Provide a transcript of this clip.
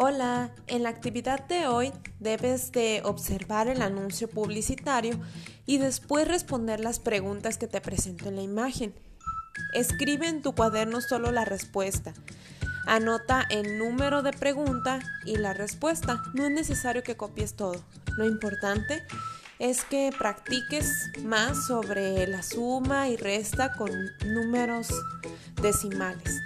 Hola, en la actividad de hoy debes de observar el anuncio publicitario y después responder las preguntas que te presento en la imagen. Escribe en tu cuaderno solo la respuesta. Anota el número de pregunta y la respuesta. No es necesario que copies todo. Lo importante es que practiques más sobre la suma y resta con números decimales.